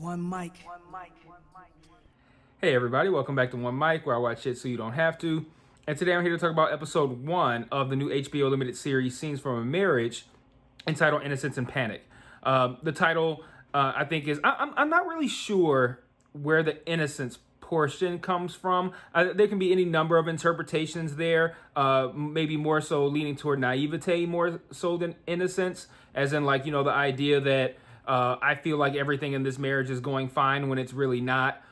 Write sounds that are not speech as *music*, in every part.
one mic. Hey everybody, welcome back to One Mic, where I watch shit so you don't have to. And today I'm here to talk about episode one of the new HBO limited series "Scenes from a Marriage," entitled "Innocence and Panic." Um, the title, uh, I think, is I, I'm I'm not really sure where the innocence portion comes from. Uh, there can be any number of interpretations there. Uh, maybe more so leaning toward naivete more so than innocence, as in like you know the idea that uh, I feel like everything in this marriage is going fine when it's really not.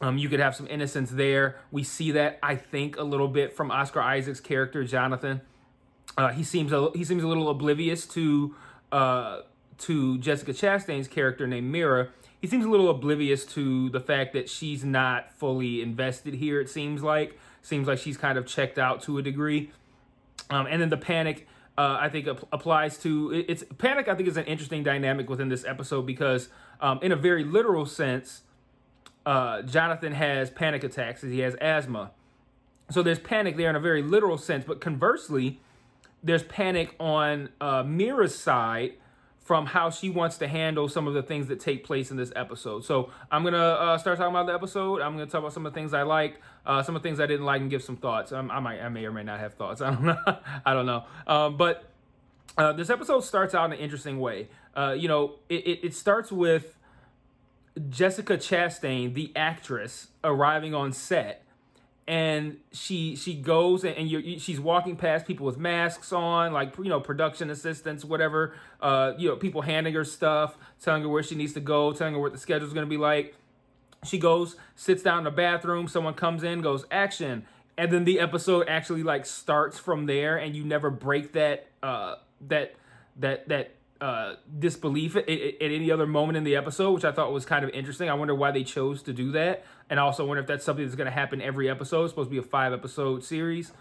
Um, you could have some innocence there. We see that I think a little bit from Oscar Isaac's character Jonathan. Uh, he seems a, he seems a little oblivious to uh, to Jessica Chastain's character named Mira. He seems a little oblivious to the fact that she's not fully invested here. It seems like seems like she's kind of checked out to a degree. Um, and then the panic. Uh, I think ap- applies to it's panic. I think is an interesting dynamic within this episode because, um, in a very literal sense, uh, Jonathan has panic attacks he has asthma. So there's panic there in a very literal sense. But conversely, there's panic on uh, Mira's side from how she wants to handle some of the things that take place in this episode. So I'm gonna uh, start talking about the episode. I'm gonna talk about some of the things I liked, uh, some of the things I didn't like, and give some thoughts. Um, I might, I may or may not have thoughts. *laughs* I don't know. I don't know. Um, but uh, this episode starts out in an interesting way. Uh, you know, it, it, it starts with Jessica Chastain, the actress, arriving on set, and she she goes and, and she's walking past people with masks on, like you know production assistants, whatever. Uh, you know, people handing her stuff, telling her where she needs to go, telling her what the schedule's going to be like. She goes, sits down in the bathroom. Someone comes in, goes action, and then the episode actually like starts from there, and you never break that uh that that that uh, disbelief at, at, any other moment in the episode, which I thought was kind of interesting. I wonder why they chose to do that, and I also wonder if that's something that's going to happen every episode. It's supposed to be a five episode series.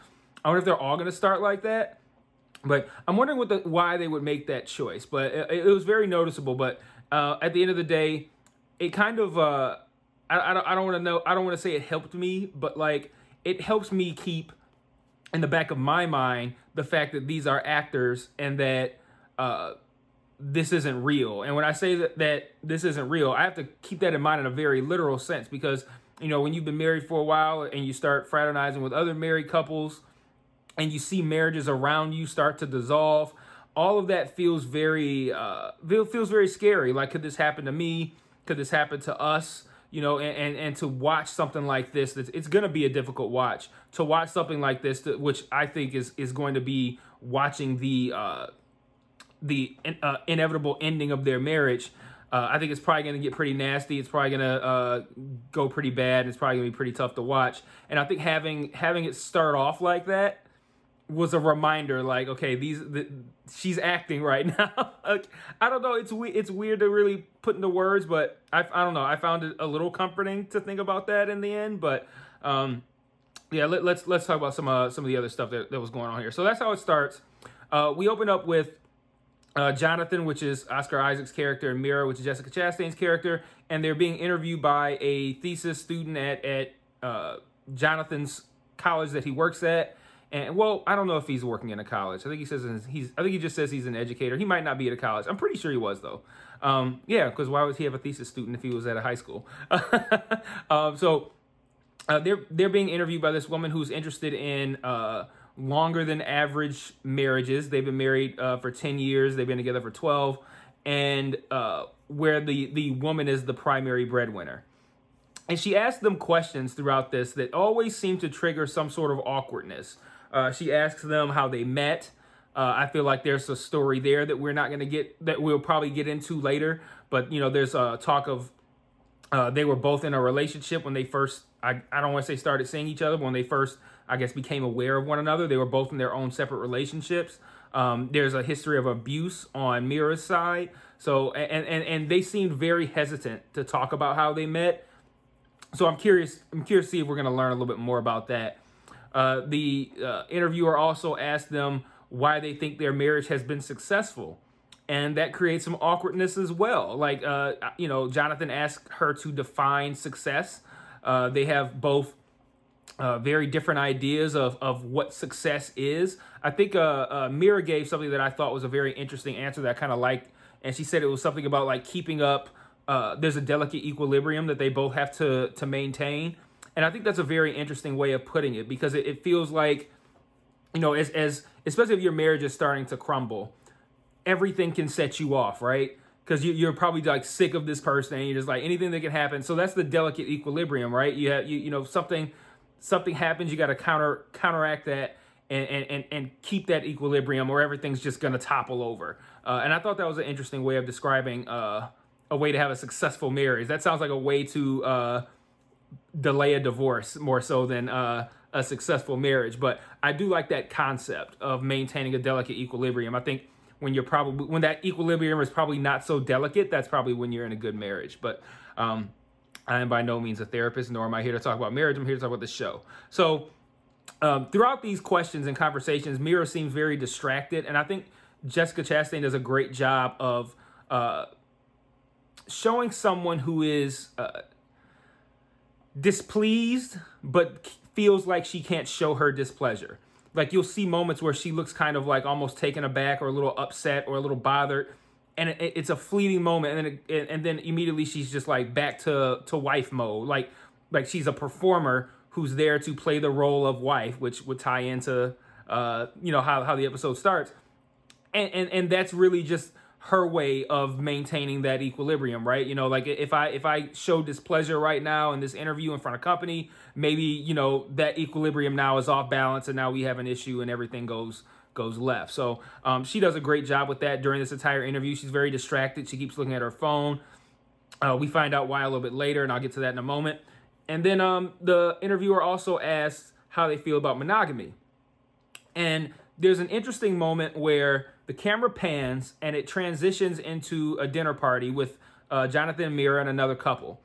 I wonder if they're all going to start like that. But I'm wondering what the why they would make that choice. But it, it was very noticeable. But uh, at the end of the day, it kind of uh, I, I don't I don't want to know I don't want to say it helped me, but like it helps me keep in the back of my mind the fact that these are actors and that. Uh, this isn't real. And when I say that, that this isn't real, I have to keep that in mind in a very literal sense because, you know, when you've been married for a while and you start fraternizing with other married couples and you see marriages around you start to dissolve, all of that feels very, uh, feels very scary. Like, could this happen to me? Could this happen to us? You know, and, and, and to watch something like this, it's going to be a difficult watch. To watch something like this, which I think is, is going to be watching the, uh, the uh, inevitable ending of their marriage, uh, I think it's probably going to get pretty nasty. It's probably going to uh, go pretty bad. It's probably going to be pretty tough to watch. And I think having having it start off like that was a reminder. Like, okay, these the, she's acting right *laughs* now. like, I don't know. It's we, it's weird to really put into words, but I I don't know. I found it a little comforting to think about that in the end. But um, yeah, let, us let's, let's talk about some uh, some of the other stuff that, that was going on here. So that's how it starts. Uh, we open up with uh, Jonathan, which is Oscar Isaac's character, and Mira, which is Jessica Chastain's character, and they're being interviewed by a thesis student at at uh, Jonathan's college that he works at. And well, I don't know if he's working in a college. I think he says he's. I think he just says he's an educator. He might not be at a college. I'm pretty sure he was though. Um, yeah, because why would he have a thesis student if he was at a high school? *laughs* um, so uh, they're they're being interviewed by this woman who's interested in uh, longer than average marriages. They've been married uh, for 10 years, they've been together for 12, and uh, where the, the woman is the primary breadwinner. And she asked them questions throughout this that always seem to trigger some sort of awkwardness. Uh, she asks them how they met. Uh, I feel like there's a story there that we're not going to get, that we'll probably get into later. But, you know, there's a talk of uh, they were both in a relationship when they first, I, I don't want to say started seeing each other, when they first, I guess, became aware of one another. They were both in their own separate relationships. Um, there's a history of abuse on Mira's side. So, and, and, and they seemed very hesitant to talk about how they met. So I'm curious, I'm curious to see if we're going to learn a little bit more about that. Uh, the uh, interviewer also asked them why they think their marriage has been successful and that creates some awkwardness as well. Like, uh, you know, Jonathan asked her to define success. Uh, they have both uh, very different ideas of, of what success is. I think uh, uh, Mira gave something that I thought was a very interesting answer that I kind of liked. And she said it was something about like keeping up. Uh, there's a delicate equilibrium that they both have to to maintain, and I think that's a very interesting way of putting it because it, it feels like, you know, as as especially if your marriage is starting to crumble, everything can set you off, right? Because you, you're probably like sick of this person, and you're just like anything that can happen. So that's the delicate equilibrium, right? You have you you know something something happens, you got to counter counteract that and, and, and keep that equilibrium or everything's just going to topple over. Uh, and I thought that was an interesting way of describing uh, a way to have a successful marriage. That sounds like a way to uh, delay a divorce more so than uh, a successful marriage. But I do like that concept of maintaining a delicate equilibrium. I think when you're probably when that equilibrium is probably not so delicate, that's probably when you're in a good marriage. But um, I am by no means a therapist, nor am I here to talk about marriage. I'm here to talk about the show. So, um, throughout these questions and conversations, Mira seems very distracted, and I think Jessica Chastain does a great job of uh, showing someone who is uh, displeased, but feels like she can't show her displeasure. Like you'll see moments where she looks kind of like almost taken aback or a little upset or a little bothered and it, it's a fleeting moment, and then it, and then immediately she's just like back to to wife mode, like like she's a performer who's there to play the role of wife, which would tie into uh, you know how how the episode starts, and and and that's really just her way of maintaining that equilibrium, right? You know, like if I if I show displeasure right now in this interview in front of company, maybe you know that equilibrium now is off balance, and now we have an issue, and everything goes goes left. So um, she does a great job with that during this entire interview. She's very distracted. She keeps looking at her phone. Uh, we find out why a little bit later, and I'll get to that in a moment. And then um, the interviewer also asks how they feel about monogamy. And there's an interesting moment where the camera pans and it transitions into a dinner party with uh, Jonathan Mira and another couple.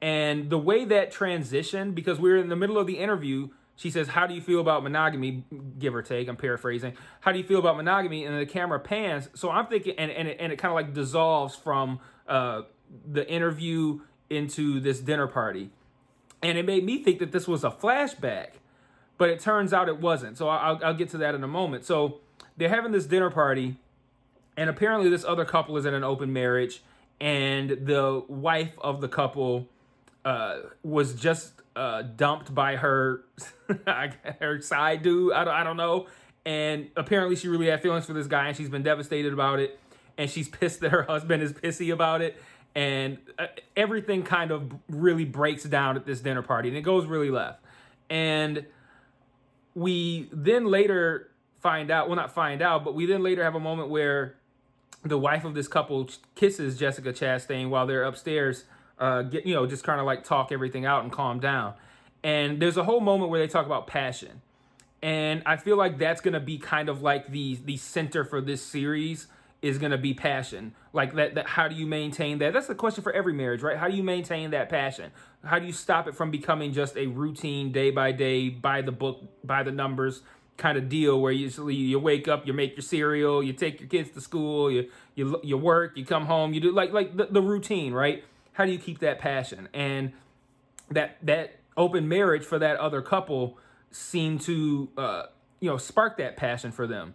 And the way that transition, because we're in the middle of the interview, she says, How do you feel about monogamy? Give or take, I'm paraphrasing. How do you feel about monogamy? And the camera pans. So I'm thinking, and, and it, and it kind of like dissolves from uh, the interview into this dinner party. And it made me think that this was a flashback, but it turns out it wasn't. So I'll, I'll get to that in a moment. So they're having this dinner party, and apparently this other couple is in an open marriage, and the wife of the couple uh, was just uh, dumped by her *laughs* her side dude. I don't, I don't know. And apparently, she really had feelings for this guy, and she's been devastated about it. And she's *laughs* pissed that her husband is pissy about it. And uh, everything kind of really breaks down at this dinner party, and it goes really left. And we then later find out well, not find out, but we then later have a moment where the wife of this couple kisses Jessica Chastain while they're upstairs uh, get you know just kind of like talk everything out and calm down. And there's a whole moment where they talk about passion, and I feel like that's gonna be kind of like the the center for this series is gonna be passion. Like that, that how do you maintain that? That's the question for every marriage, right? How do you maintain that passion? How do you stop it from becoming just a routine, day by day, by the book, by the numbers? kind of deal where you you wake up, you make your cereal, you take your kids to school, you you you work, you come home, you do like like the, the routine, right? How do you keep that passion? And that that open marriage for that other couple seemed to uh, you know spark that passion for them,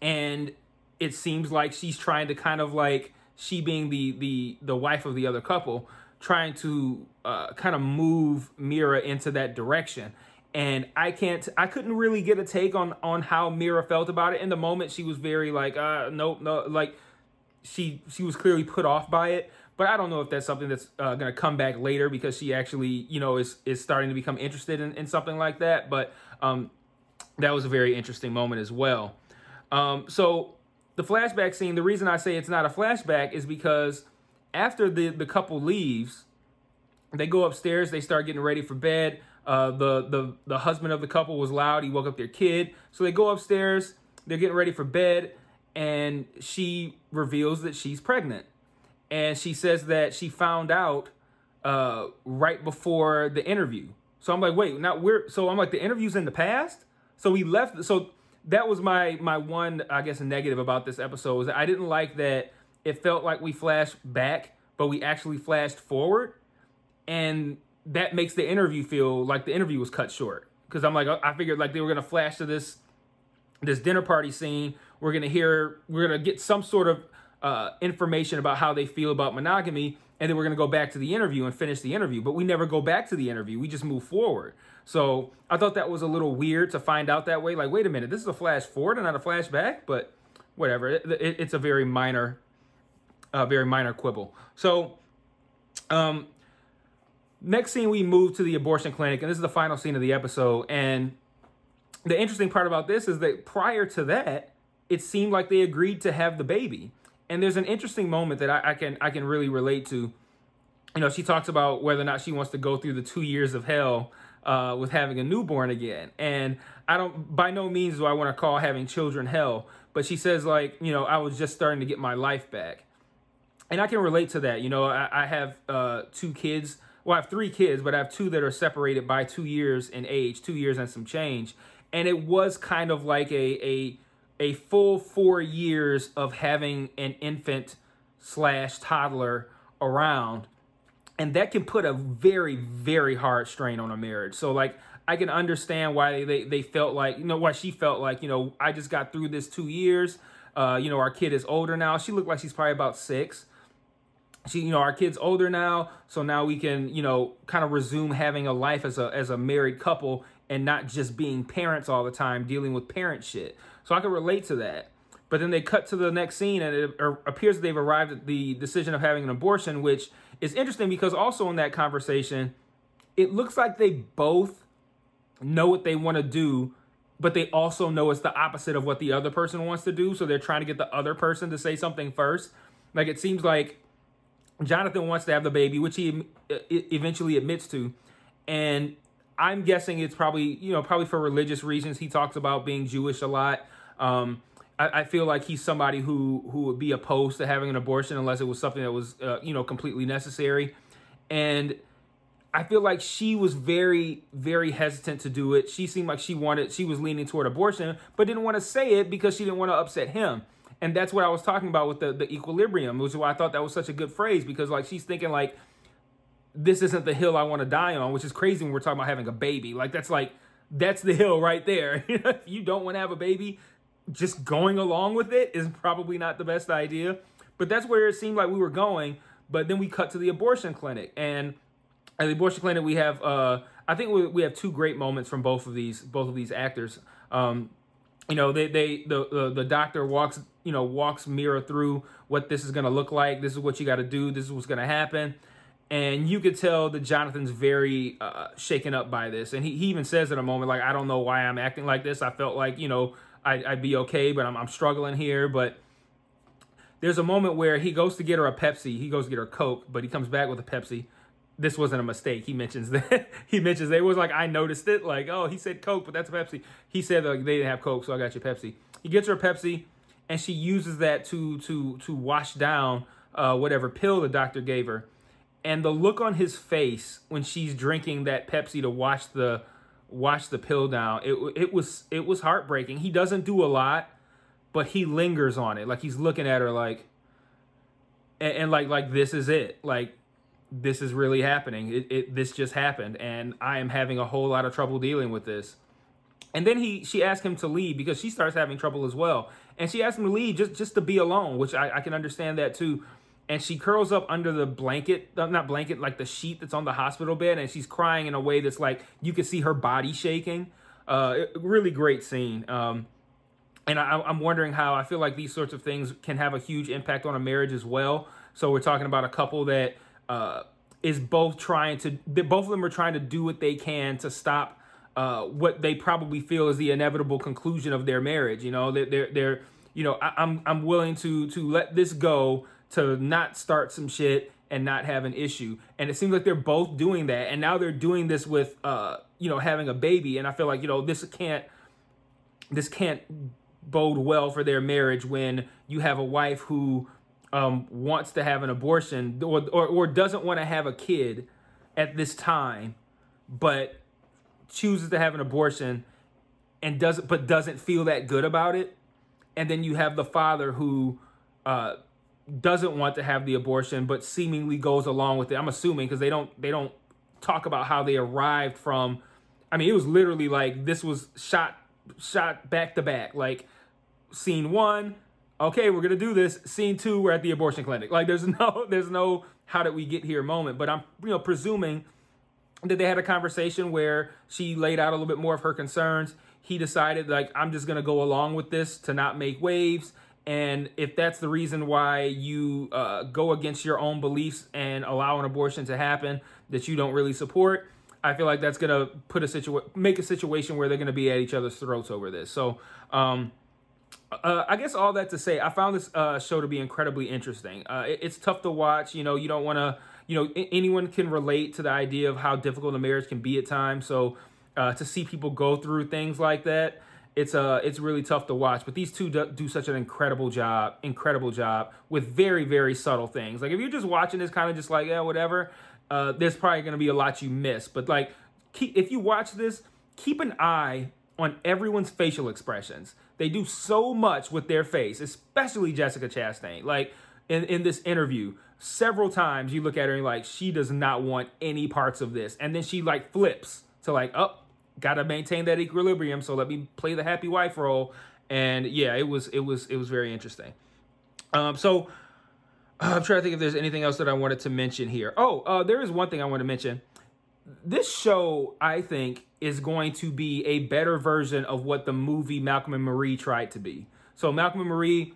and it seems like she's trying to kind of like she being the the the wife of the other couple trying to uh, kind of move Mira into that direction. And I can't, I couldn't really get a take on on how Mira felt about it. In the moment, she was very like, uh, nope, no, like she she was clearly put off by it. But I don't know if that's something that's uh, going to come back later because she actually, you know, is is starting to become interested in, in something like that. But um, that was a very interesting moment as well. Um, so the flashback scene, the reason I say it's not a flashback is because after the the couple leaves, they go upstairs, they start getting ready for bed. Uh, the the the husband of the couple was loud. He woke up their kid, so they go upstairs. They're getting ready for bed, and she reveals that she's pregnant and she says that she found out uh, right before the interview. So I'm like, wait, now we're so I'm like the interview's in the past. So we left. So that was my my one I guess negative about this episode was I didn't like that it felt like we flashed back, but we actually flashed forward, and that makes the interview feel like the interview was cut short because I'm like I figured like they were gonna flash to this this dinner party scene. We're gonna hear we're gonna get some sort of uh, information about how they feel about monogamy, and then we're gonna go back to the interview and finish the interview. But we never go back to the interview. We just move forward. So I thought that was a little weird to find out that way. Like, wait a minute, this is a flash forward and not a flashback. But whatever, it, it, it's a very minor, uh, very minor quibble. So, um, next scene we move to the abortion clinic, and this is the final scene of the episode. And the interesting part about this is that prior to that, it seemed like they agreed to have the baby. And there's an interesting moment that I, I can I can really relate to. You know, she talks about whether or not she wants to go through the two years of hell uh, with having a newborn again. And I don't, by no means do I want to call having children hell, but she says, like, you know, I was just starting to get my life back. And I can relate to that. You know, I, I have uh, two kids. Well, I have three kids, but I have two that are separated by two years in age, two years and some change. And it was kind of like a, a, a full four years of having an infant slash toddler around. And that can put a very very hard strain on a marriage. So like i can understand why they they felt like you know why she felt like you know i just got through this two years. Uh you know our kid is older now. She looked like she's probably about six. She you know our kid's older now. So now we can you know kind of resume having a life as a as a married couple and not just being parents all the time dealing with parent shit so i can relate to that but then they cut to the next scene and it appears they've arrived at the decision of having an abortion which is interesting because also in that conversation, it looks like they both know what they want to do, but they also know it's the opposite of what the other person wants to do. So they're trying to get the other person to say something first. Like it seems like Jonathan wants to have the baby, which he eventually admits to. And I'm guessing it's probably, you know, probably for religious reasons. He talks about being Jewish a lot. Um, I, I, feel like he's somebody who who would be opposed to having an abortion unless it was something that was uh, you know completely necessary, and I feel like she was very very hesitant to do it. She seemed like she wanted she was leaning toward abortion, but didn't want to say it because she didn't want to upset him. And that's what I was talking about with the the equilibrium, which is why I thought that was such a good phrase because like she's thinking like this isn't the hill I want to die on, which is crazy when we're talking about having a baby. Like that's like that's the hill right there. if *laughs* you don't want to have a baby, just going along with it is probably not the best idea. But that's where it seemed like we were going. But then we cut to the abortion clinic, and at the abortion clinic we have uh, I think we, we have two great moments from both of these both of these actors. Um, you know, they they the, the the doctor walks you know walks Mira through what this is gonna look like. This is what you got to do. This is what's gonna happen. And you could tell that Jonathan's very uh, shaken up by this, and he, he even says in a moment like, "I don't know why I'm acting like this. I felt like you know I, would be okay, but I'm, I'm struggling here. But there's a moment where he goes to get her a Pepsi. He goes to get her Coke, but he comes back with a Pepsi. This wasn't a mistake. He mentions *laughs* that. he mentions it was like I noticed it. Like, oh, he said Coke, but that's a Pepsi. He said like they didn't have Coke, so I got you Pepsi. He gets her a Pepsi, and she uses that to to to wash down uh, whatever pill the doctor gave her. And the look on his face when she's drinking that Pepsi to wash the watch the pill down. It it was it was heartbreaking. He doesn't do a lot, but he lingers on it. Like he's looking at her like and, and like like this is it. Like this is really happening. It, it this just happened and I am having a whole lot of trouble dealing with this. And then he she asked him to leave because she starts having trouble as well. And she asked him to leave just just to be alone, which I, I can understand that too and she curls up under the blanket, uh, not blanket, like the sheet that's on the hospital bed, and she's crying in a way that's like you can see her body shaking. Uh, really great scene. Um, and I, I'm wondering how I feel like these sorts of things can have a huge impact on a marriage as well. So we're talking about a couple that uh, is both trying to, both of them are trying to do what they can to stop uh, what they probably feel is the inevitable conclusion of their marriage. You know, they're, they're, they're you know, I, I'm, I'm willing to to let this go to not start some shit and not have an issue. And it seems like they're both doing that. And now they're doing this with uh, you know, having a baby. And I feel like, you know, this can't this can't bode well for their marriage when you have a wife who um, wants to have an abortion or, or, or doesn't want to have a kid at this time, but chooses to have an abortion and doesn't but doesn't feel that good about it. And then you have the father who uh, doesn't want to have the abortion but seemingly goes along with it i'm assuming because they don't they don't talk about how they arrived from. I mean, it was literally like this was shot shot back to back. Like scene one, okay, we're gonna do this. Scene two, we're at the abortion clinic. Like there's *laughs* no there's no how did we get here moment. But I'm you know presuming that they had a conversation where she laid out a little bit more of her concerns. He decided like I'm just gonna go along with this to not make waves. And if that's the reason why you uh, go against your own beliefs and allow an abortion to happen that you don't really support, I feel like that's gonna put a situation, make a situation where they're gonna be at each other's throats over this. So, um, uh, I guess all that to say, I found this uh, show to be incredibly interesting. Uh, it, it's tough to watch. You know, you don't want to. You know, I- anyone can relate to the idea of how difficult a marriage can be at times. So, uh, to see people go through things like that, it's uh, it's really tough to watch. But these two do, do such an incredible job, incredible job with very, very subtle things. Like if you're just watching this, kind of just like yeah, whatever. Uh, there's probably going to be a lot you miss. But like, keep, if you watch this, keep an eye on everyone's facial expressions. They do so much with their face, especially Jessica Chastain. Like in, in this interview, several times you look at her and like, she does not want any parts of this. And then she like flips to like, oh, gotta maintain that equilibrium. So let me play the happy wife role. And yeah, it was it was it was very interesting. Um, so I'm trying to think if there's anything else that I wanted to mention here. Oh, uh, there is one thing I want to mention. This show, I think, is going to be a better version of what the movie Malcolm and Marie tried to be. So, Malcolm and Marie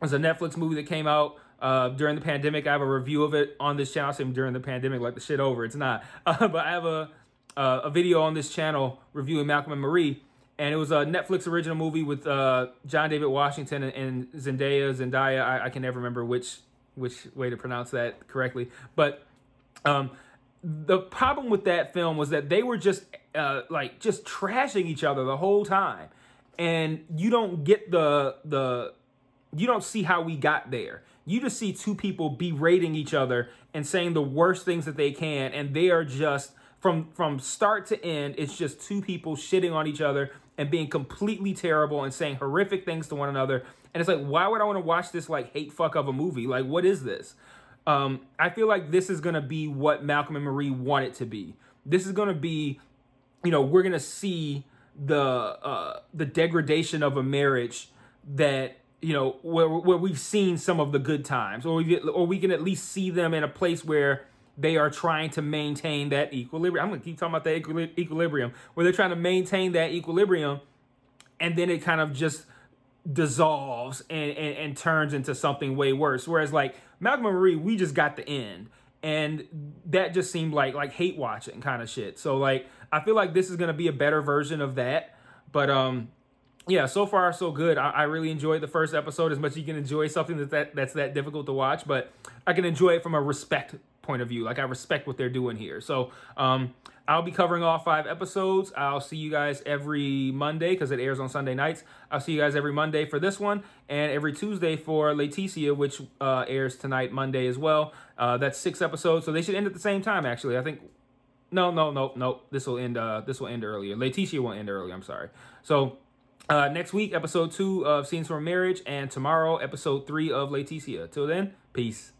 was a Netflix movie that came out uh, during the pandemic. I have a review of it on this channel. I during the pandemic, like the shit over. It's not, uh, *laughs* but I have a uh, a video on this channel reviewing Malcolm and Marie, and it was a Netflix original movie with uh, John David Washington and, and Zendaya. Zendaya, I, I can never remember which which way to pronounce that correctly, but um, the problem with that film was that they were just uh, like just trashing each other the whole time, and you don't get the the you don't see how we got there. You just see two people berating each other and saying the worst things that they can, and they are just from from start to end. It's just two people shitting on each other and being completely terrible and saying horrific things to one another. And it's like, why would I want to watch this like hate fuck of a movie? Like, what is this? Um, I feel like this is gonna be what Malcolm and Marie want it to be. This is gonna be, you know, we're gonna see the uh, the degradation of a marriage that you know where where we've seen some of the good times, or we or we can at least see them in a place where they are trying to maintain that equilibrium. I'm gonna keep talking about that equilibrium, where they're trying to maintain that equilibrium, and then it kind of just dissolves and, and, and turns into something way worse. Whereas like Malcolm and Marie, we just got the end. And that just seemed like like hate watching kind of shit. So like I feel like this is gonna be a better version of that. But um yeah, so far so good. I, I really enjoyed the first episode as much as you can enjoy something that, that that's that difficult to watch, but I can enjoy it from a respect point of view. Like I respect what they're doing here. So um I'll be covering all five episodes. I'll see you guys every Monday because it airs on Sunday nights. I'll see you guys every Monday for this one and every Tuesday for Leticia, which uh, airs tonight, Monday as well. Uh, that's six episodes, so they should end at the same time. Actually, I think. No, no, no, no. This will end. Uh, this will end earlier. Leticia will end early. I'm sorry. So uh, next week, episode two of Scenes from Marriage, and tomorrow, episode three of Leticia. Till then, peace.